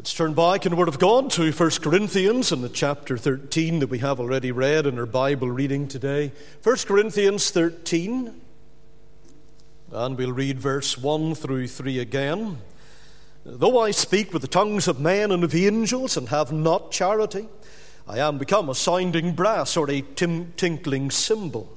Let's turn back in the Word of God to 1 Corinthians in the chapter 13 that we have already read in our Bible reading today. 1 Corinthians 13, and we'll read verse 1 through 3 again. Though I speak with the tongues of men and of angels and have not charity, I am become a sounding brass or a tinkling cymbal.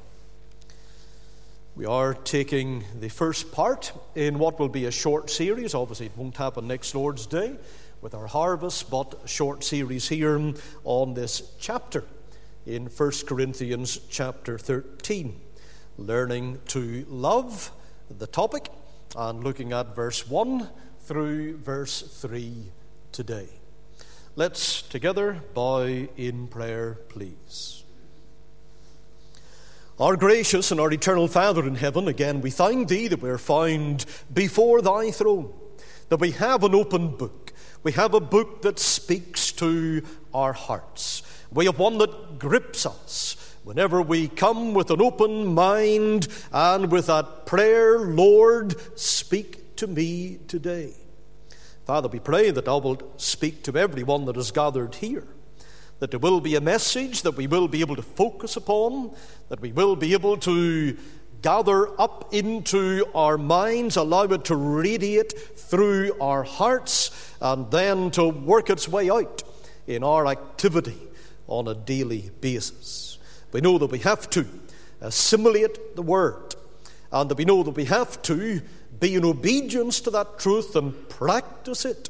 We are taking the first part in what will be a short series. Obviously, it won't happen next Lord's Day with our harvest, but a short series here on this chapter in 1 Corinthians chapter 13. Learning to love, the topic, and looking at verse 1 through verse 3 today. Let's together bow in prayer, please. Our gracious and our eternal Father in heaven, again, we thank Thee that we are found before Thy throne, that we have an open book. We have a book that speaks to our hearts. We have one that grips us whenever we come with an open mind and with that prayer, Lord, speak to me today. Father, we pray that Thou wilt speak to everyone that is gathered here that there will be a message that we will be able to focus upon, that we will be able to gather up into our minds, allow it to radiate through our hearts, and then to work its way out in our activity on a daily basis. We know that we have to assimilate the word, and that we know that we have to be in obedience to that truth and practice it,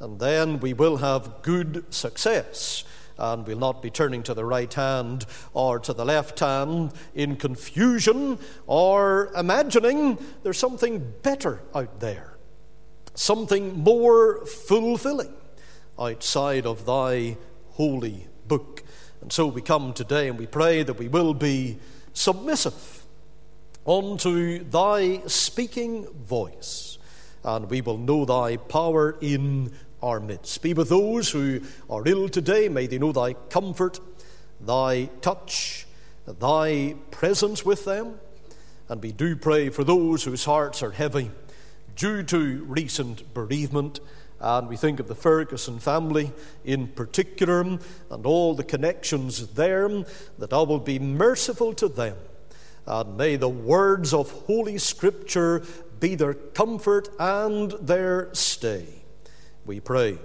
and then we will have good success and we'll not be turning to the right hand or to the left hand in confusion or imagining there's something better out there, something more fulfilling outside of thy holy book. And so we come today and we pray that we will be submissive unto thy speaking voice, and we will know thy power in our midst. Be with those who are ill today. May they know thy comfort, thy touch, thy presence with them. And we do pray for those whose hearts are heavy due to recent bereavement. And we think of the Ferguson family in particular and all the connections there, that I will be merciful to them. And may the words of Holy Scripture be their comfort and their stay we pray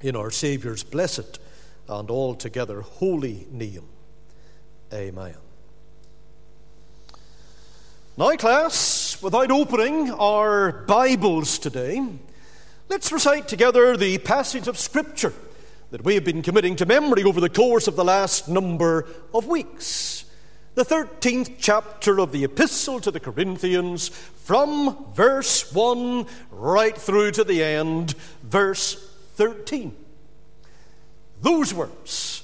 in our Saviour's blessed and altogether holy name. Amen. Now, class, without opening our Bibles today, let's recite together the passage of Scripture that we have been committing to memory over the course of the last number of weeks. The 13th chapter of the Epistle to the Corinthians, from verse 1 right through to the end, verse 13. Those words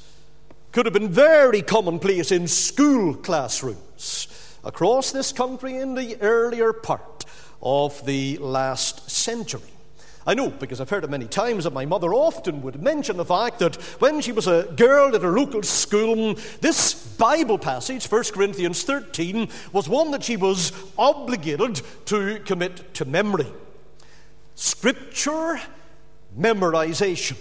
could have been very commonplace in school classrooms across this country in the earlier part of the last century. I know because I've heard it many times that my mother often would mention the fact that when she was a girl at her local school, this Bible passage, 1 Corinthians 13, was one that she was obligated to commit to memory. Scripture memorization.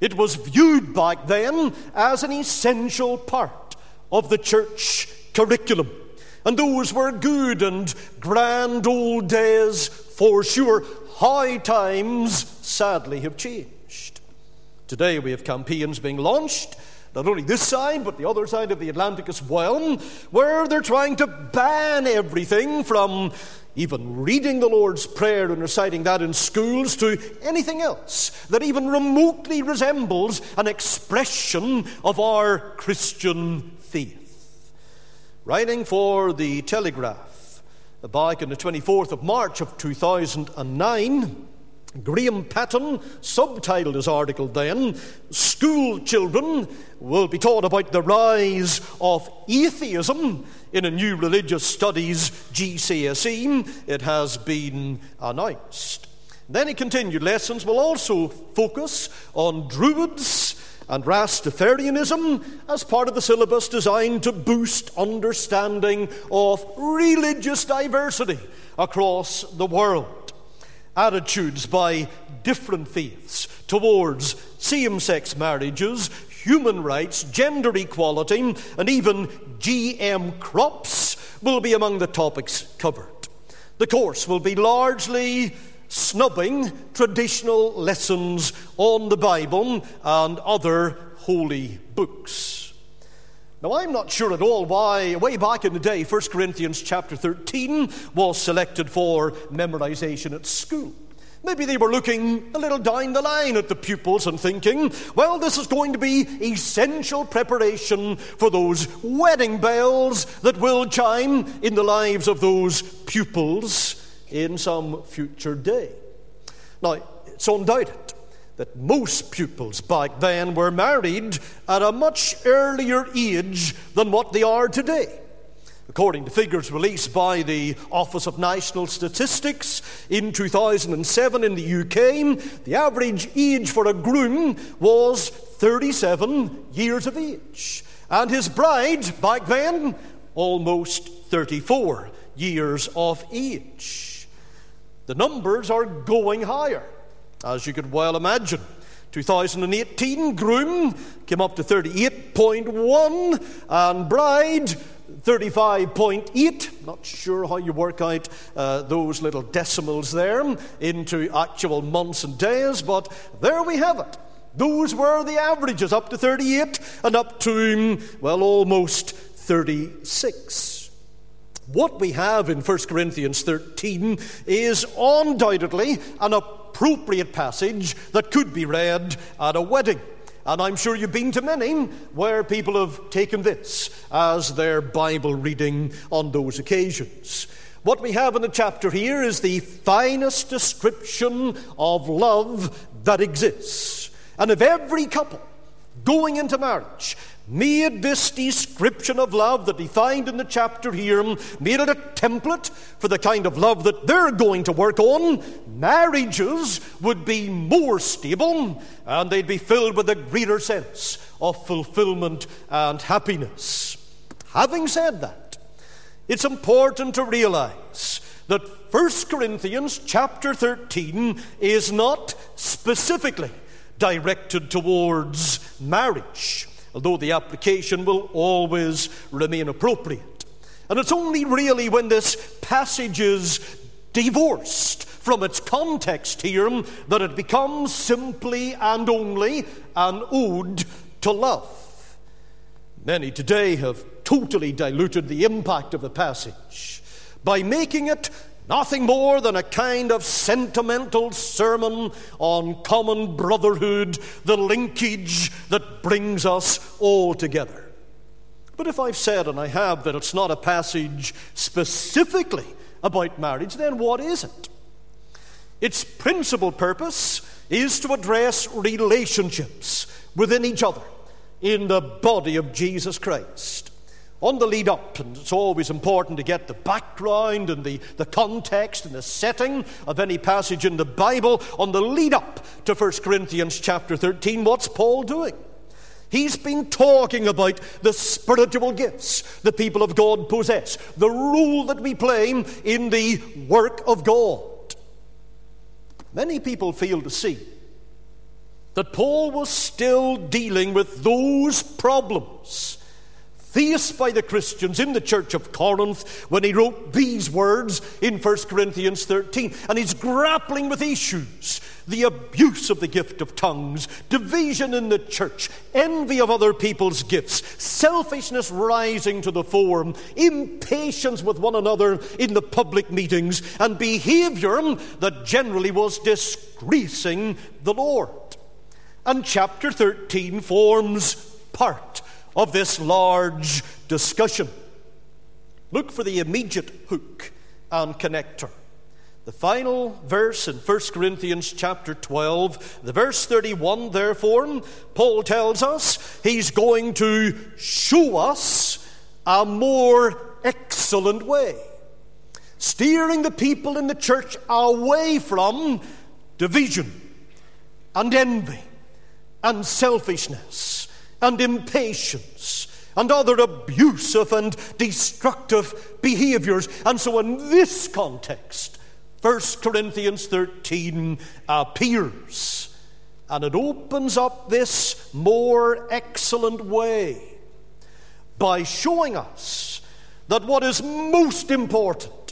It was viewed back then as an essential part of the church curriculum. And those were good and grand old days for sure. High times sadly have changed. Today we have campaigns being launched, not only this side, but the other side of the Atlantic as well, where they're trying to ban everything from even reading the Lord's Prayer and reciting that in schools to anything else that even remotely resembles an expression of our Christian faith. Writing for the Telegraph, back on the 24th of March of 2009, Graeme Paton subtitled his article then School Children Will Be Taught About the Rise of Atheism in a New Religious Studies GCSE. It has been announced. Then he continued lessons will also focus on Druids and Rastafarianism as part of the syllabus designed to boost understanding of religious diversity across the world attitudes by different faiths towards same sex marriages, human rights, gender equality, and even GM crops will be among the topics covered. The course will be largely snubbing traditional lessons on the Bible and other holy books. Now, I'm not sure at all why, way back in the day, 1 Corinthians chapter 13 was selected for memorization at school. Maybe they were looking a little down the line at the pupils and thinking, well, this is going to be essential preparation for those wedding bells that will chime in the lives of those pupils in some future day. Now, it's undoubted that most pupils back then were married at a much earlier age than what they are today. According to figures released by the Office of National Statistics in 2007 in the UK, the average age for a groom was 37 years of age. And his bride, back then, almost 34 years of age. The numbers are going higher as you could well imagine. 2018 groom came up to 38.1 and bride 35.8. Not sure how you work out uh, those little decimals there into actual months and days, but there we have it. Those were the averages up to 38 and up to, well, almost 36. What we have in 1 Corinthians 13 is undoubtedly an appropriate passage that could be read at a wedding. And I'm sure you've been to many where people have taken this as their Bible reading on those occasions. What we have in the chapter here is the finest description of love that exists. And if every couple going into marriage made this description of love that he find in the chapter here, made it a template for the kind of love that they're going to work on, marriages would be more stable and they'd be filled with a greater sense of fulfillment and happiness. Having said that, it's important to realize that 1 Corinthians chapter 13 is not specifically directed towards marriage although the application will always remain appropriate. And it's only really when this passage is divorced from its context here that it becomes simply and only an ode to love. Many today have totally diluted the impact of the passage by making it Nothing more than a kind of sentimental sermon on common brotherhood, the linkage that brings us all together. But if I've said, and I have, that it's not a passage specifically about marriage, then what is it? Its principal purpose is to address relationships within each other in the body of Jesus Christ on the lead up, and it's always important to get the background and the, the context and the setting of any passage in the Bible, on the lead up to 1 Corinthians chapter 13, what's Paul doing? He's been talking about the spiritual gifts the people of God possess, the role that we play in the work of God. Many people fail to see that Paul was still dealing with those problems faced by the Christians in the church of Corinth when he wrote these words in 1 Corinthians 13. And he's grappling with issues the abuse of the gift of tongues, division in the church, envy of other people's gifts, selfishness rising to the fore, impatience with one another in the public meetings, and behavior that generally was disgracing the Lord. And chapter 13 forms part of this large discussion. Look for the immediate hook and connector. The final verse in 1 Corinthians chapter 12, the verse 31, therefore, Paul tells us he's going to show us a more excellent way, steering the people in the church away from division and envy and selfishness and impatience and other abusive and destructive behaviors. And so, in this context, 1 Corinthians 13 appears. And it opens up this more excellent way by showing us that what is most important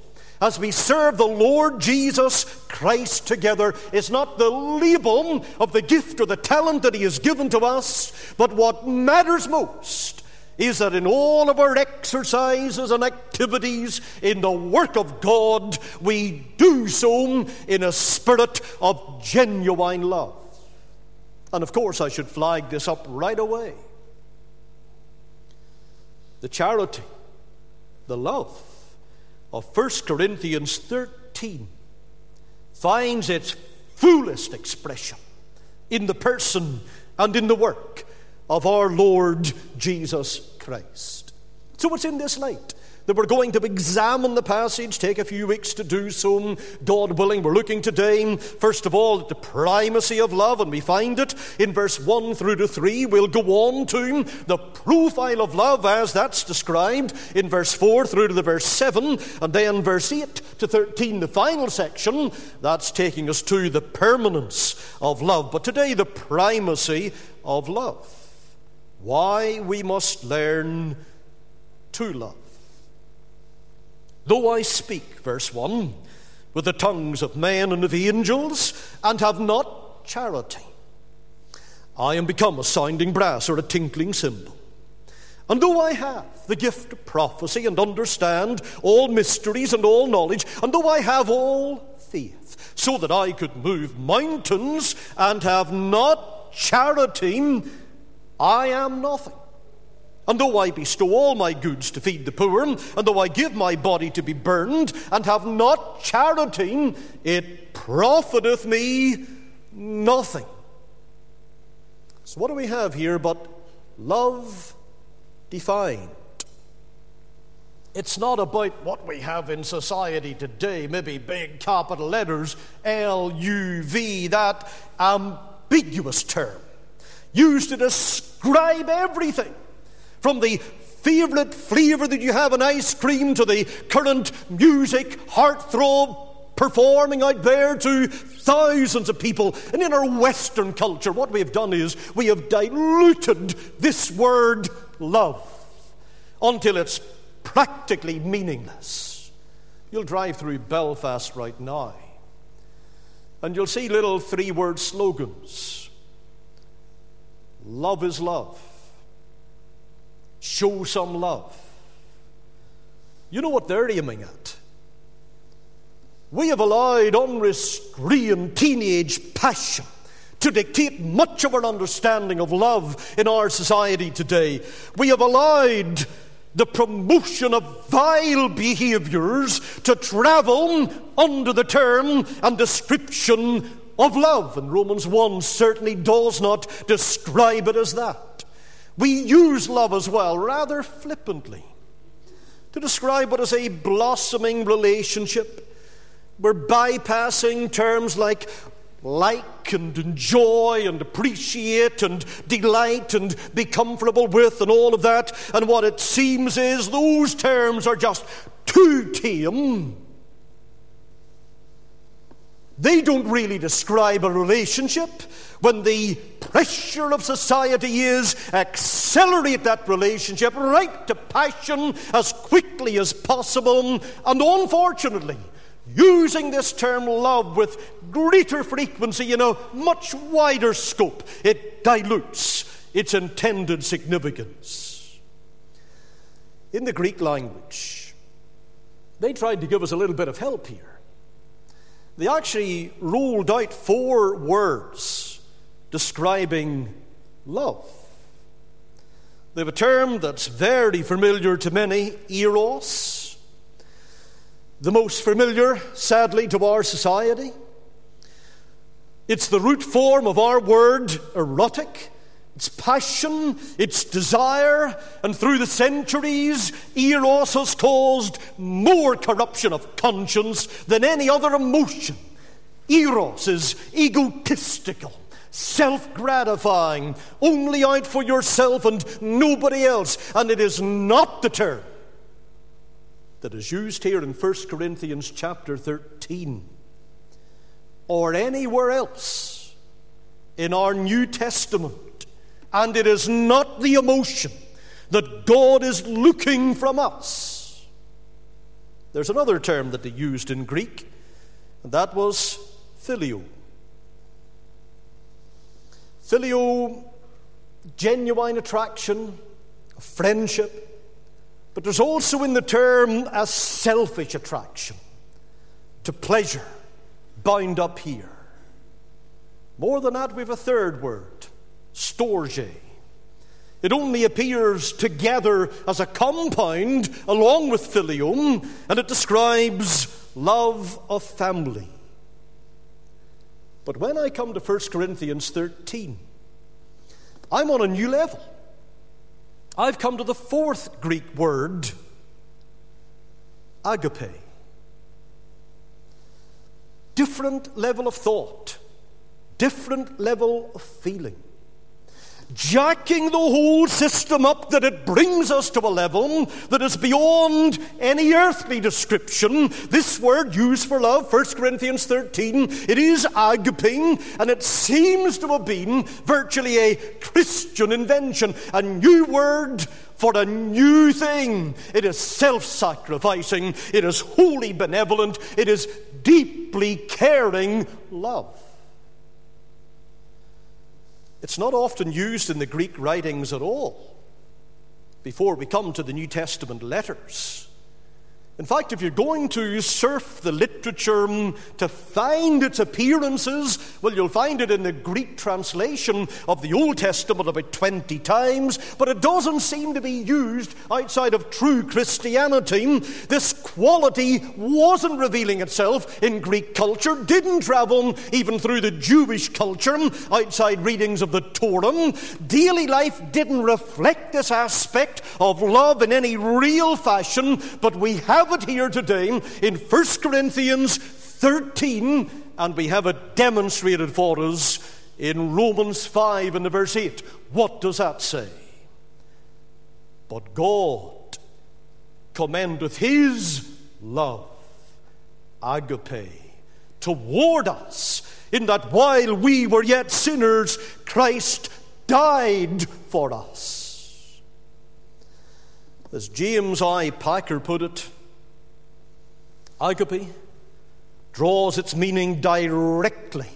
as we serve the Lord Jesus Christ together is not the label of the gift or the talent that He has given to us, but what matters most is that in all of our exercises and activities in the work of God, we do so in a spirit of genuine love. And of course, I should flag this up right away. The charity, the love of 1 Corinthians 13 finds its fullest expression in the person and in the work of our Lord Jesus Christ. So it's in this light that we're going to examine the passage, take a few weeks to do so. God willing, we're looking today, first of all, at the primacy of love, and we find it in verse 1 through to 3. We'll go on to the profile of love as that's described in verse 4 through to the verse 7, and then verse 8 to 13, the final section, that's taking us to the permanence of love. But today, the primacy of love. Why we must learn to love. Though I speak, verse 1, with the tongues of men and of angels, and have not charity, I am become a sounding brass or a tinkling cymbal. And though I have the gift of prophecy and understand all mysteries and all knowledge, and though I have all faith, so that I could move mountains and have not charity, I am nothing. And though I bestow all my goods to feed the poor, and though I give my body to be burned, and have not charity, it profiteth me nothing. So, what do we have here but love defined? It's not about what we have in society today, maybe big capital letters, L U V, that ambiguous term, used to describe everything. From the favorite flavor that you have in ice cream to the current music, heartthrob performing out there to thousands of people. And in our Western culture, what we have done is we have diluted this word love until it's practically meaningless. You'll drive through Belfast right now, and you'll see little three word slogans Love is love. Show some love. You know what they're aiming at? We have allowed unrestrained teenage passion to dictate much of our understanding of love in our society today. We have allowed the promotion of vile behaviors to travel under the term and description of love. And Romans 1 certainly does not describe it as that. We use love as well, rather flippantly, to describe what is a blossoming relationship. We're bypassing terms like like and enjoy and appreciate and delight and be comfortable with and all of that. And what it seems is those terms are just too tame they don't really describe a relationship when the pressure of society is accelerate that relationship right to passion as quickly as possible. And unfortunately, using this term love with greater frequency in a much wider scope, it dilutes its intended significance. In the Greek language, they tried to give us a little bit of help here they actually ruled out four words describing love. They have a term that's very familiar to many, eros. the most familiar, sadly, to our society. It's the root form of our word erotic. It's passion, it's desire, and through the centuries, Eros has caused more corruption of conscience than any other emotion. Eros is egotistical, self gratifying, only out for yourself and nobody else, and it is not the term that is used here in 1 Corinthians chapter 13 or anywhere else in our New Testament. And it is not the emotion that God is looking from us. There's another term that they used in Greek, and that was phileo. Phileo, genuine attraction, friendship, but there's also in the term a selfish attraction to pleasure bound up here. More than that, we have a third word, storge. It only appears together as a compound along with philium, and it describes love of family. But when I come to 1 Corinthians 13, I'm on a new level. I've come to the fourth Greek word, agape different level of thought, different level of feeling. Jacking the whole system up that it brings us to a level that is beyond any earthly description. This word used for love, 1 Corinthians 13, it is agape, and it seems to have been virtually a Christian invention, a new word for a new thing. It is self sacrificing, it is wholly benevolent, it is deeply caring love. It's not often used in the Greek writings at all before we come to the New Testament letters. In fact, if you're going to surf the literature mm, to find its appearances, well, you'll find it in the Greek translation of the Old Testament about 20 times, but it doesn't seem to be used outside of true Christianity. This quality wasn't revealing itself in Greek culture, didn't travel even through the Jewish culture mm, outside readings of the Torah. Daily life didn't reflect this aspect of love in any real fashion, but we have have it here today in 1 Corinthians 13, and we have it demonstrated for us in Romans 5 and the verse 8. What does that say? But God commendeth his love, agape, toward us, in that while we were yet sinners, Christ died for us. As James I. Packer put it, Agape draws its meaning directly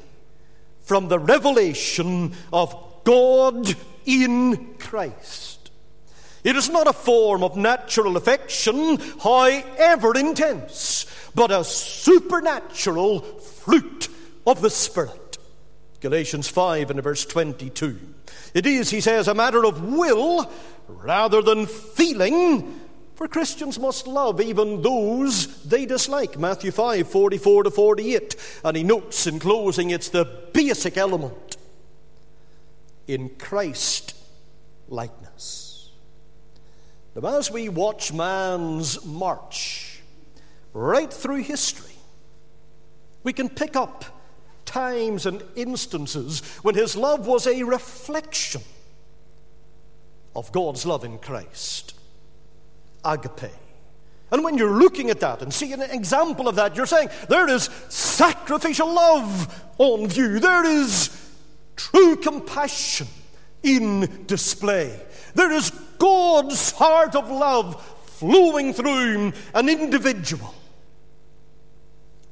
from the revelation of God in Christ. It is not a form of natural affection, however intense, but a supernatural fruit of the Spirit. Galatians 5 and verse 22. It is, he says, a matter of will rather than feeling for Christians must love even those they dislike. Matthew 5 44 to 48. And he notes in closing it's the basic element in Christ likeness. Now, as we watch man's march right through history, we can pick up times and instances when his love was a reflection of God's love in Christ agape. And when you're looking at that and seeing an example of that, you're saying there is sacrificial love on view. There is true compassion in display. There is God's heart of love flowing through an individual.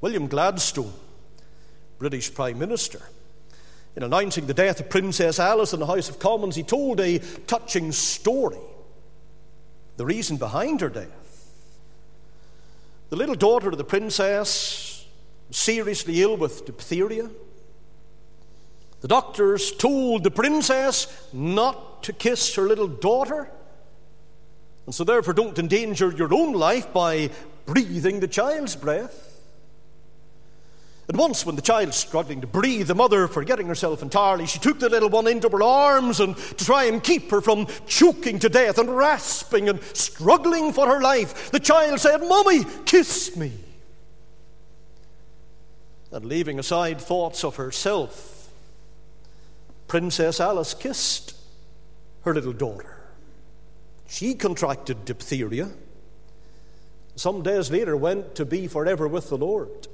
William Gladstone, British Prime Minister, in announcing the death of Princess Alice in the House of Commons, he told a touching story the reason behind her death. The little daughter of the princess, seriously ill with diphtheria. The doctors told the princess not to kiss her little daughter. And so, therefore, don't endanger your own life by breathing the child's breath. And once, when the child struggling to breathe, the mother, forgetting herself entirely, she took the little one into her arms and to try and keep her from choking to death and rasping and struggling for her life, the child said, Mummy, kiss me. And leaving aside thoughts of herself, Princess Alice kissed her little daughter. She contracted diphtheria. Some days later, went to be forever with the Lord.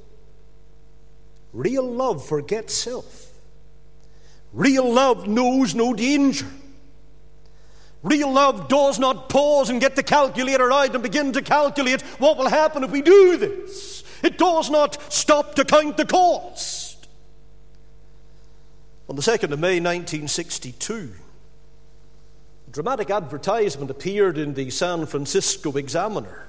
Real love forgets self. Real love knows no danger. Real love does not pause and get the calculator out and begin to calculate what will happen if we do this. It does not stop to count the cost. On the 2nd of May 1962, a dramatic advertisement appeared in the San Francisco Examiner.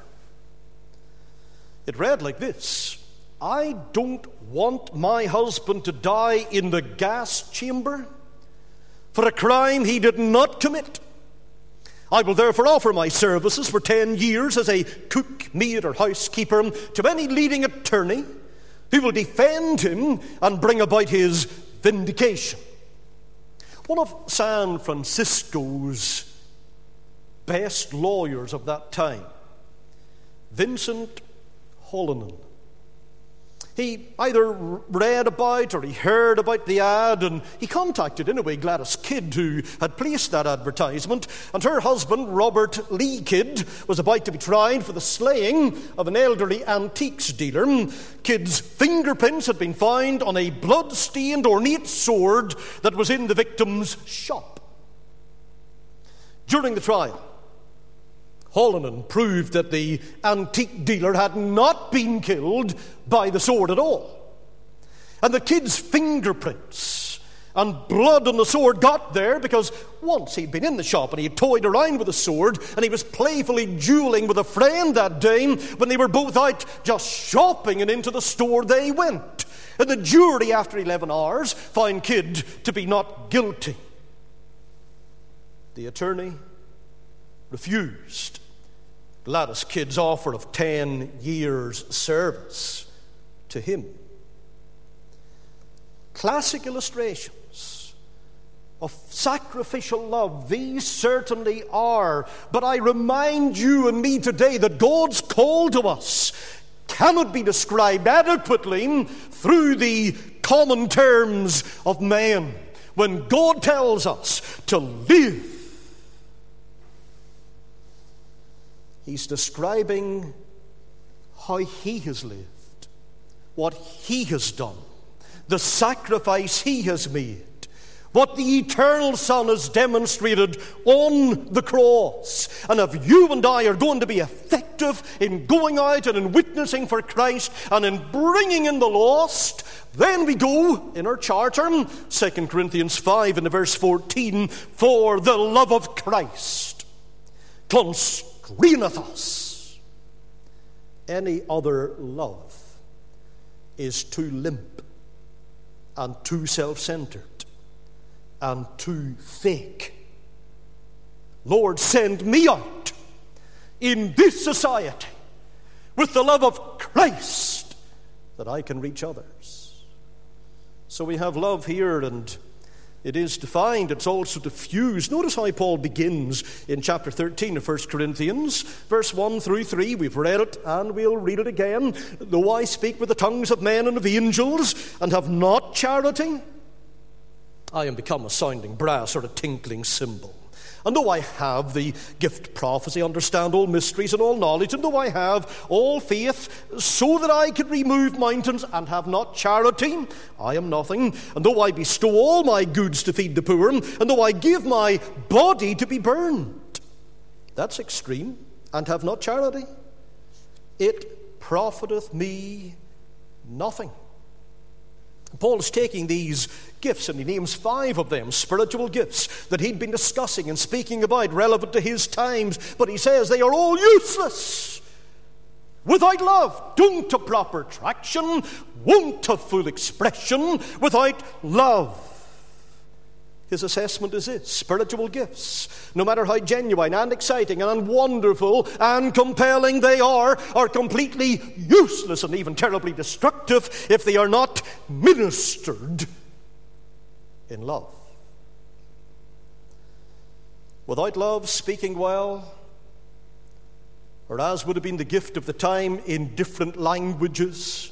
It read like this I don't want my husband to die in the gas chamber for a crime he did not commit. I will therefore offer my services for 10 years as a cook, maid, or housekeeper to any leading attorney who will defend him and bring about his vindication. One of San Francisco's best lawyers of that time, Vincent Hallinan, he either read about or he heard about the ad, and he contacted, in a way, Gladys Kidd, who had placed that advertisement. And her husband, Robert Lee Kidd, was about to be tried for the slaying of an elderly antiques dealer. Kidd's fingerprints had been found on a blood stained ornate sword that was in the victim's shop. During the trial, Hallinan proved that the antique dealer had not been killed by the sword at all. And the Kidd's fingerprints and blood on the sword got there because once he'd been in the shop and he toyed around with the sword and he was playfully dueling with a friend that day when they were both out just shopping and into the store they went. And the jury, after 11 hours, found Kidd to be not guilty. The attorney refused Gladys Kidd's offer of 10 years' service to him. Classic illustrations of sacrificial love, these certainly are. But I remind you and me today that God's call to us cannot be described adequately through the common terms of man. When God tells us to live He's describing how he has lived, what he has done, the sacrifice he has made, what the eternal Son has demonstrated on the cross. And if you and I are going to be effective in going out and in witnessing for Christ and in bringing in the lost, then we go in our charter, 2 Corinthians 5 and verse 14, for the love of Christ constraineth us. Any other love is too limp and too self centered and too fake. Lord, send me out in this society with the love of Christ that I can reach others. So we have love here and it is defined, it's also diffused. Notice how Paul begins in chapter 13 of 1 Corinthians, verse 1 through 3. We've read it and we'll read it again. Though I speak with the tongues of men and of angels and have not charity, I am become a sounding brass or a tinkling cymbal. And though I have the gift prophecy, understand all mysteries and all knowledge, and though I have all faith, so that I can remove mountains and have not charity, I am nothing. And though I bestow all my goods to feed the poor, and though I give my body to be burned, that's extreme, and have not charity, it profiteth me nothing. Paul is taking these gifts and he names five of them, spiritual gifts that he'd been discussing and speaking about relevant to his times, but he says they are all useless without love. Don't to proper traction, won't to full expression without love. His assessment is this spiritual gifts, no matter how genuine and exciting and wonderful and compelling they are, are completely useless and even terribly destructive if they are not ministered in love. Without love, speaking well, or as would have been the gift of the time in different languages,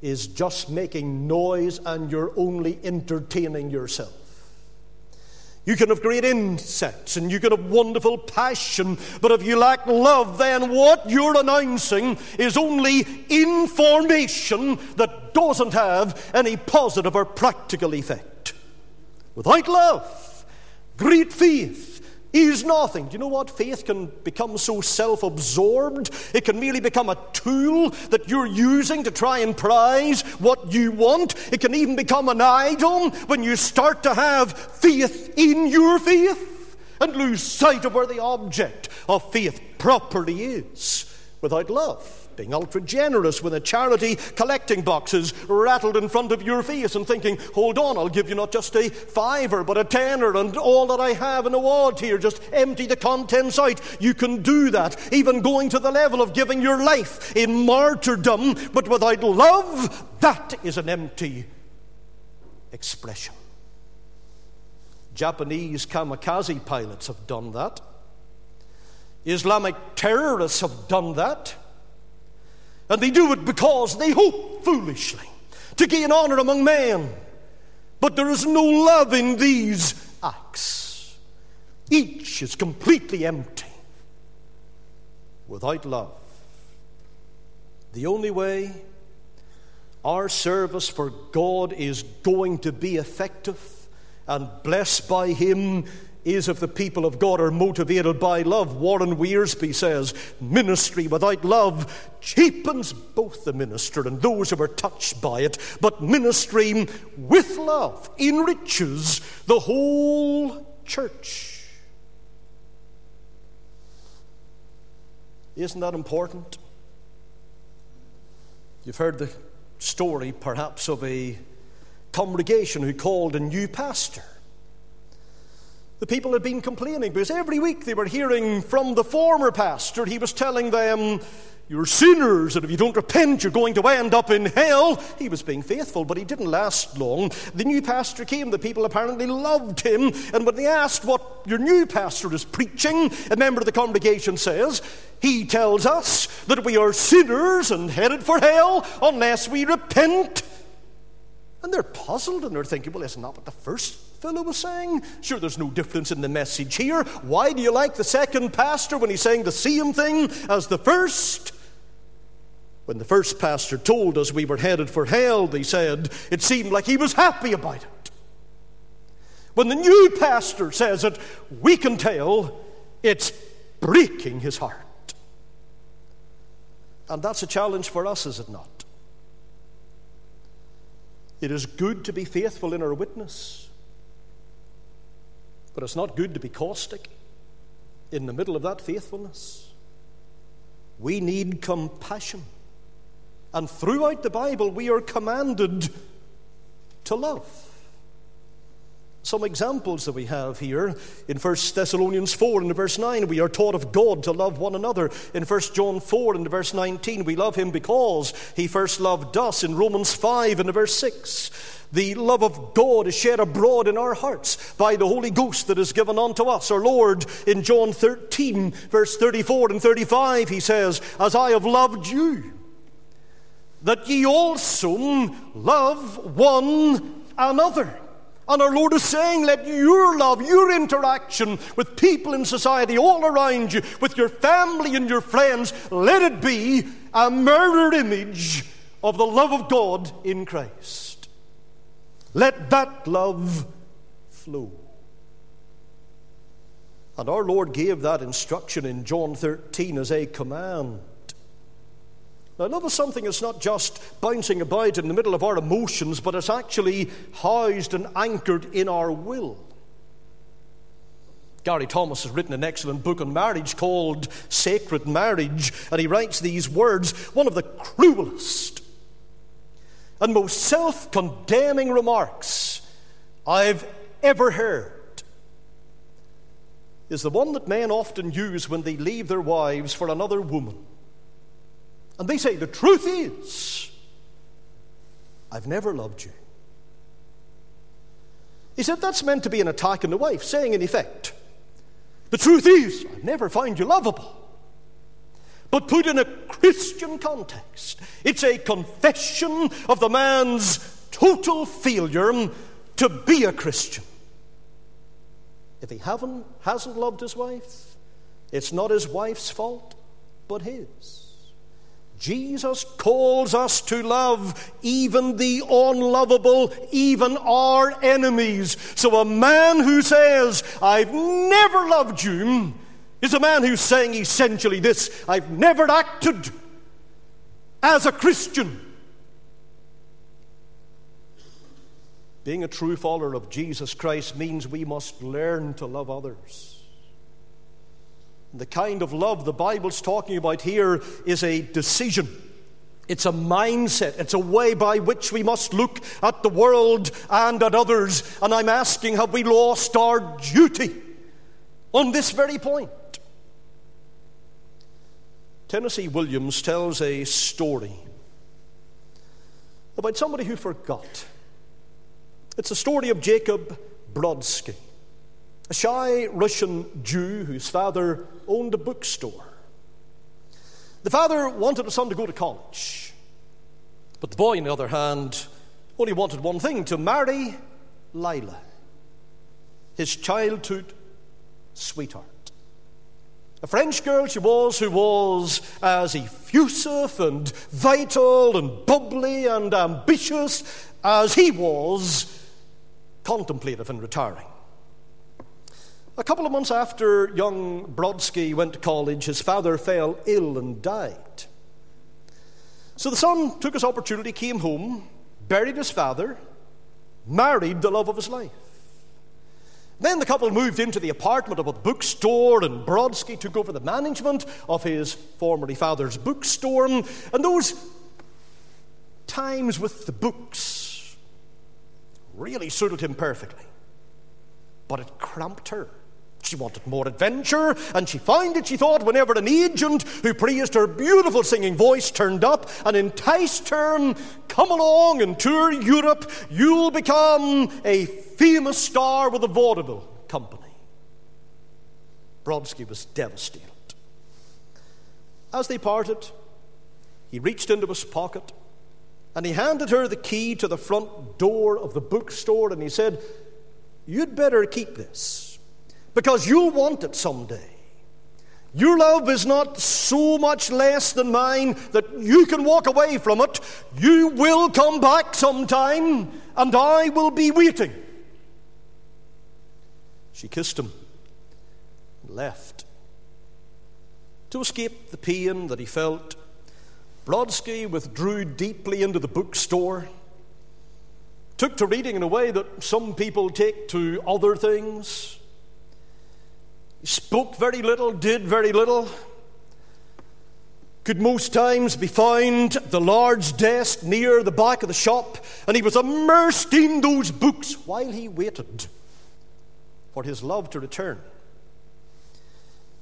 is just making noise and you're only entertaining yourself. You can have great insights and you can have wonderful passion, but if you lack love, then what you're announcing is only information that doesn't have any positive or practical effect. Without love, great faith, is nothing. Do you know what? Faith can become so self absorbed, it can merely become a tool that you're using to try and prize what you want. It can even become an idol when you start to have faith in your faith and lose sight of where the object of faith properly is without love being ultra generous with a charity collecting boxes rattled in front of your face and thinking, hold on, I'll give you not just a fiver, but a tenner and all that I have in a wad here. Just empty the contents out. You can do that, even going to the level of giving your life in martyrdom, but without love, that is an empty expression. Japanese kamikaze pilots have done that. Islamic terrorists have done that. And they do it because they hope foolishly to gain honor among men. But there is no love in these acts. Each is completely empty without love. The only way our service for God is going to be effective and blessed by Him is if the people of God are motivated by love. Warren Wiersbe says, Ministry without love cheapens both the minister and those who are touched by it, but ministry with love enriches the whole church. Isn't that important? You've heard the story, perhaps, of a congregation who called a new pastor. The people had been complaining because every week they were hearing from the former pastor. He was telling them, You're sinners, and if you don't repent, you're going to end up in hell. He was being faithful, but he didn't last long. The new pastor came. The people apparently loved him. And when they asked what your new pastor is preaching, a member of the congregation says, He tells us that we are sinners and headed for hell unless we repent. And they're puzzled and they're thinking, Well, isn't that what the first fellow was saying. Sure, there's no difference in the message here. Why do you like the second pastor when he's saying the same thing as the first? When the first pastor told us we were headed for hell, they said it seemed like he was happy about it. When the new pastor says it, we can tell it's breaking his heart. And that's a challenge for us, is it not? It is good to be faithful in our witness. But it's not good to be caustic in the middle of that faithfulness. We need compassion. And throughout the Bible, we are commanded to love. Some examples that we have here in 1 Thessalonians 4 and verse 9, we are taught of God to love one another. In 1 John 4 and verse 19, we love him because he first loved us. In Romans 5 and verse 6, the love of God is shed abroad in our hearts by the Holy Ghost that is given unto us. Our Lord in John 13, verse 34 and 35, he says, As I have loved you, that ye also love one another. And our Lord is saying, let your love, your interaction with people in society all around you, with your family and your friends, let it be a mirror image of the love of God in Christ. Let that love flow. And our Lord gave that instruction in John 13 as a command. Now, is something that's not just bouncing about in the middle of our emotions, but it's actually housed and anchored in our will. Gary Thomas has written an excellent book on marriage called Sacred Marriage, and he writes these words one of the cruelest and most self condemning remarks I've ever heard is the one that men often use when they leave their wives for another woman. And they say, The truth is, I've never loved you. He said that's meant to be an attack on the wife, saying, in effect, The truth is, I've never find you lovable. But put in a Christian context, it's a confession of the man's total failure to be a Christian. If he haven't, hasn't loved his wife, it's not his wife's fault, but his. Jesus calls us to love even the unlovable, even our enemies. So a man who says, I've never loved you, is a man who's saying essentially this I've never acted as a Christian. Being a true follower of Jesus Christ means we must learn to love others. The kind of love the Bible's talking about here is a decision. It's a mindset. It's a way by which we must look at the world and at others. And I'm asking, have we lost our duty on this very point? Tennessee Williams tells a story about somebody who forgot it's a story of Jacob Brodsky, a shy Russian Jew whose father owned a bookstore. The father wanted his son to go to college, but the boy, on the other hand, only wanted one thing to marry Lila, his childhood sweetheart. A French girl she was who was as effusive and vital and bubbly and ambitious as he was contemplative and retiring. A couple of months after young Brodsky went to college, his father fell ill and died. So the son took his opportunity, came home, buried his father, married the love of his life. Then the couple moved into the apartment of a bookstore, and Brodsky took over the management of his formerly father's bookstore. And those times with the books really suited him perfectly. But it cramped her. She wanted more adventure, and she found it, she thought, whenever an agent who praised her beautiful singing voice turned up and enticed her, come along and tour Europe, you'll become a famous star with a vaudeville company. Brodsky was devastated. As they parted, he reached into his pocket and he handed her the key to the front door of the bookstore and he said, You'd better keep this because you'll want it someday. Your love is not so much less than mine that you can walk away from it. You will come back sometime, and I will be waiting. She kissed him and left. To escape the pain that he felt, Brodsky withdrew deeply into the bookstore, took to reading in a way that some people take to other things. Spoke very little, did very little. Could most times be found at the large desk near the back of the shop, and he was immersed in those books while he waited for his love to return.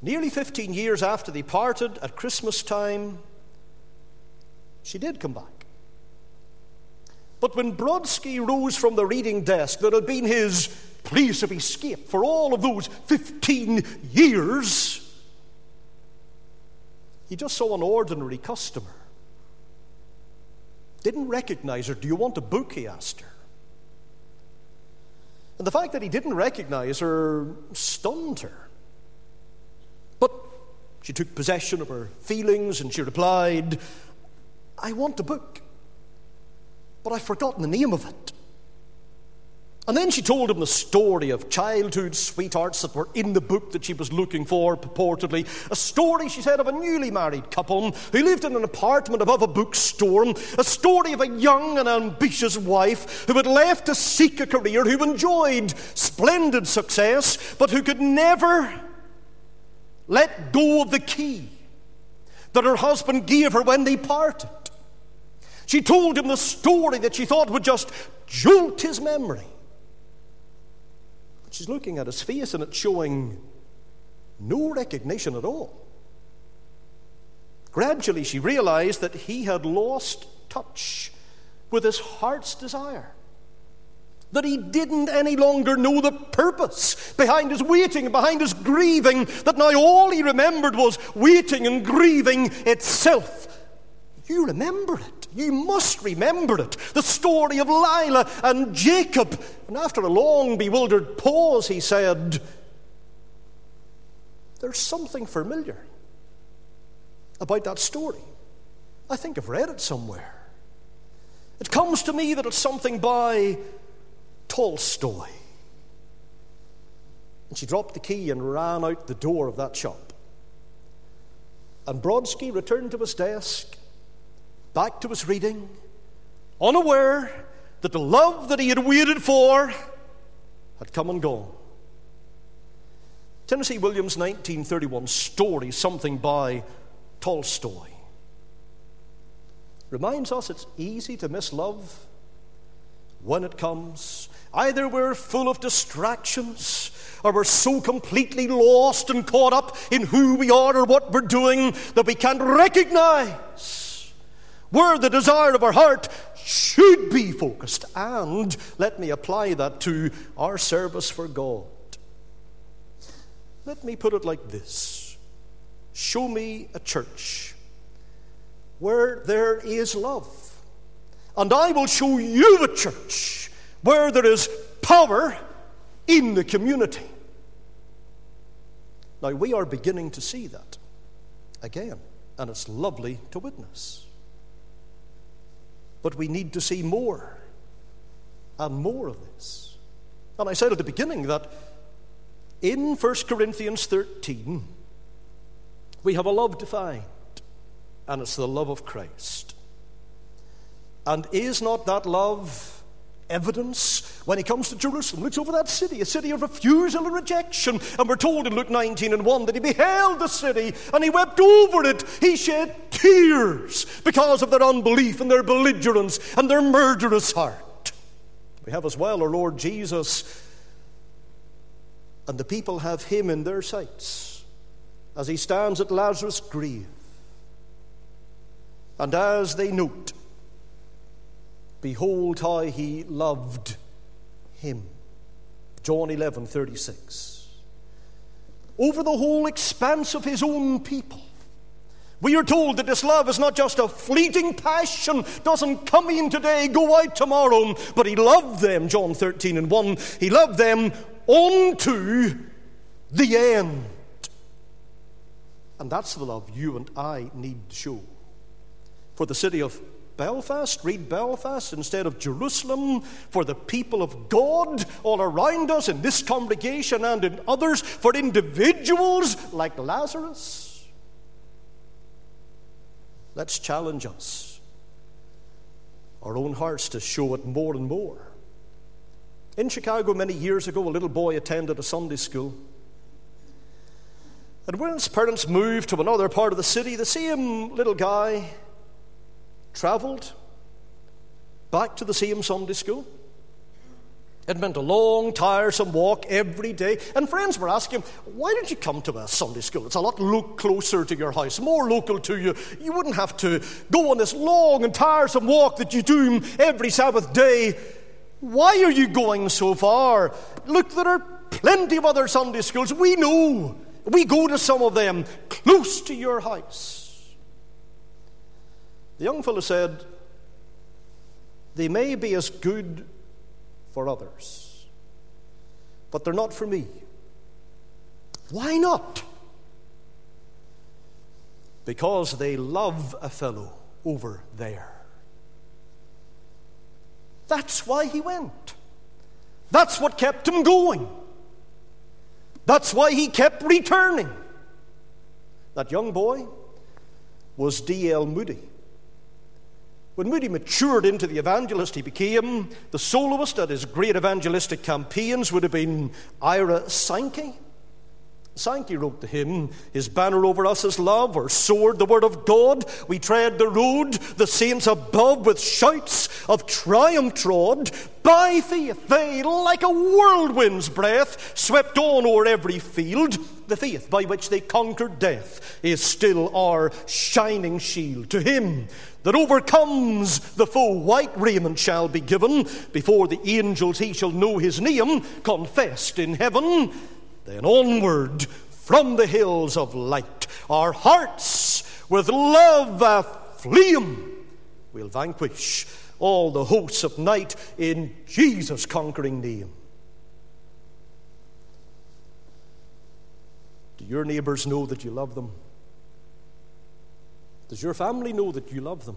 Nearly 15 years after they parted at Christmas time, she did come back. But when Brodsky rose from the reading desk that had been his place of escape for all of those 15 years, he just saw an ordinary customer. Didn't recognize her. Do you want a book? He asked her. And the fact that he didn't recognize her stunned her. But she took possession of her feelings and she replied, I want a book, but I've forgotten the name of it. And then she told him the story of childhood sweethearts that were in the book that she was looking for, purportedly. A story, she said, of a newly married couple who lived in an apartment above a bookstore. A story of a young and ambitious wife who had left to seek a career, who enjoyed splendid success, but who could never let go of the key that her husband gave her when they parted. She told him the story that she thought would just jolt his memory. She's looking at his face and it's showing no recognition at all. Gradually, she realized that he had lost touch with his heart's desire. That he didn't any longer know the purpose behind his waiting, behind his grieving, that now all he remembered was waiting and grieving itself. You remember it. You must remember it. The story of Lila and Jacob. And after a long, bewildered pause, he said, There's something familiar about that story. I think I've read it somewhere. It comes to me that it's something by Tolstoy. And she dropped the key and ran out the door of that shop. And Brodsky returned to his desk, back to his reading, unaware that the love that he had waited for had come and gone. Tennessee Williams' 1931 story, Something by Tolstoy, reminds us it's easy to miss love when it comes. Either we're full of distractions, or we're so completely lost and caught up in who we are or what we're doing that we can't recognize where the desire of our heart should be focused. And let me apply that to our service for God. Let me put it like this Show me a church where there is love, and I will show you a church where there is power in the community. Now, we are beginning to see that again, and it's lovely to witness. But we need to see more and more of this. And I said at the beginning that in 1 Corinthians 13, we have a love defined, and it's the love of Christ. And is not that love evidence when he comes to Jerusalem? Looks over that city, a city of refusal and rejection. And we're told in Luke 19 and 1 that he beheld the city and he wept over it. He shed tears because of their unbelief and their belligerence and their murderous heart. We have as well our Lord Jesus, and the people have him in their sights as he stands at Lazarus' grave. And as they note, behold how he loved him. John 11 36. Over the whole expanse of his own people. We are told that this love is not just a fleeting passion, doesn't come in today, go out tomorrow, but he loved them, John 13 and 1. He loved them unto the end. And that's the love you and I need to show. For the city of Belfast, read Belfast instead of Jerusalem, for the people of God all around us in this congregation and in others, for individuals like Lazarus. Let's challenge us, our own hearts, to show it more and more. In Chicago, many years ago, a little boy attended a Sunday school. And when his parents moved to another part of the city, the same little guy traveled back to the same Sunday school. It meant a long, tiresome walk every day. And friends were asking Why don't you come to a Sunday school? It's a lot lo- closer to your house, more local to you. You wouldn't have to go on this long and tiresome walk that you do every Sabbath day. Why are you going so far? Look, there are plenty of other Sunday schools. We know we go to some of them close to your house. The young fellow said, They may be as good for others, but they're not for me. Why not? Because they love a fellow over there. That's why he went. That's what kept him going. That's why he kept returning. That young boy was D.L. Moody. When Moody matured into the evangelist, he became the soloist at his great evangelistic campaigns, would have been Ira Sankey. Sankey wrote the hymn, His banner over us is love, our sword the word of God. We tread the road, the saints above, with shouts of triumph trod. By faith, they, like a whirlwind's breath, swept on o'er every field. The faith by which they conquered death is still our shining shield. To him that overcomes the foe, white raiment shall be given. Before the angels he shall know his name, confessed in heaven. Then onward from the hills of light, our hearts with love aflame, we'll vanquish all the hosts of night in Jesus' conquering name. Do your neighbors know that you love them? Does your family know that you love them?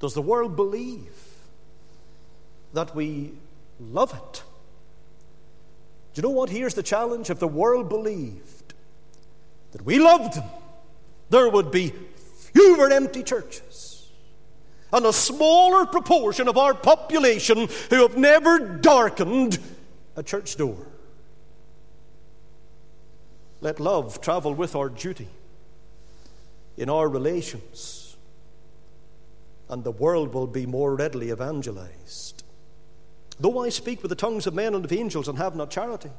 Does the world believe that we love it? Do you know what? Here's the challenge. If the world believed that we loved them, there would be fewer empty churches and a smaller proportion of our population who have never darkened a church door. Let love travel with our duty in our relations, and the world will be more readily evangelized. Though I speak with the tongues of men and of angels and have not charity,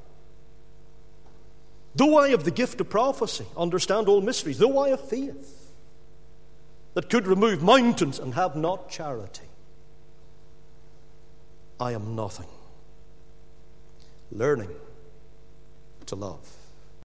though I have the gift of prophecy, understand all mysteries, though I have faith that could remove mountains and have not charity, I am nothing. Learning to love.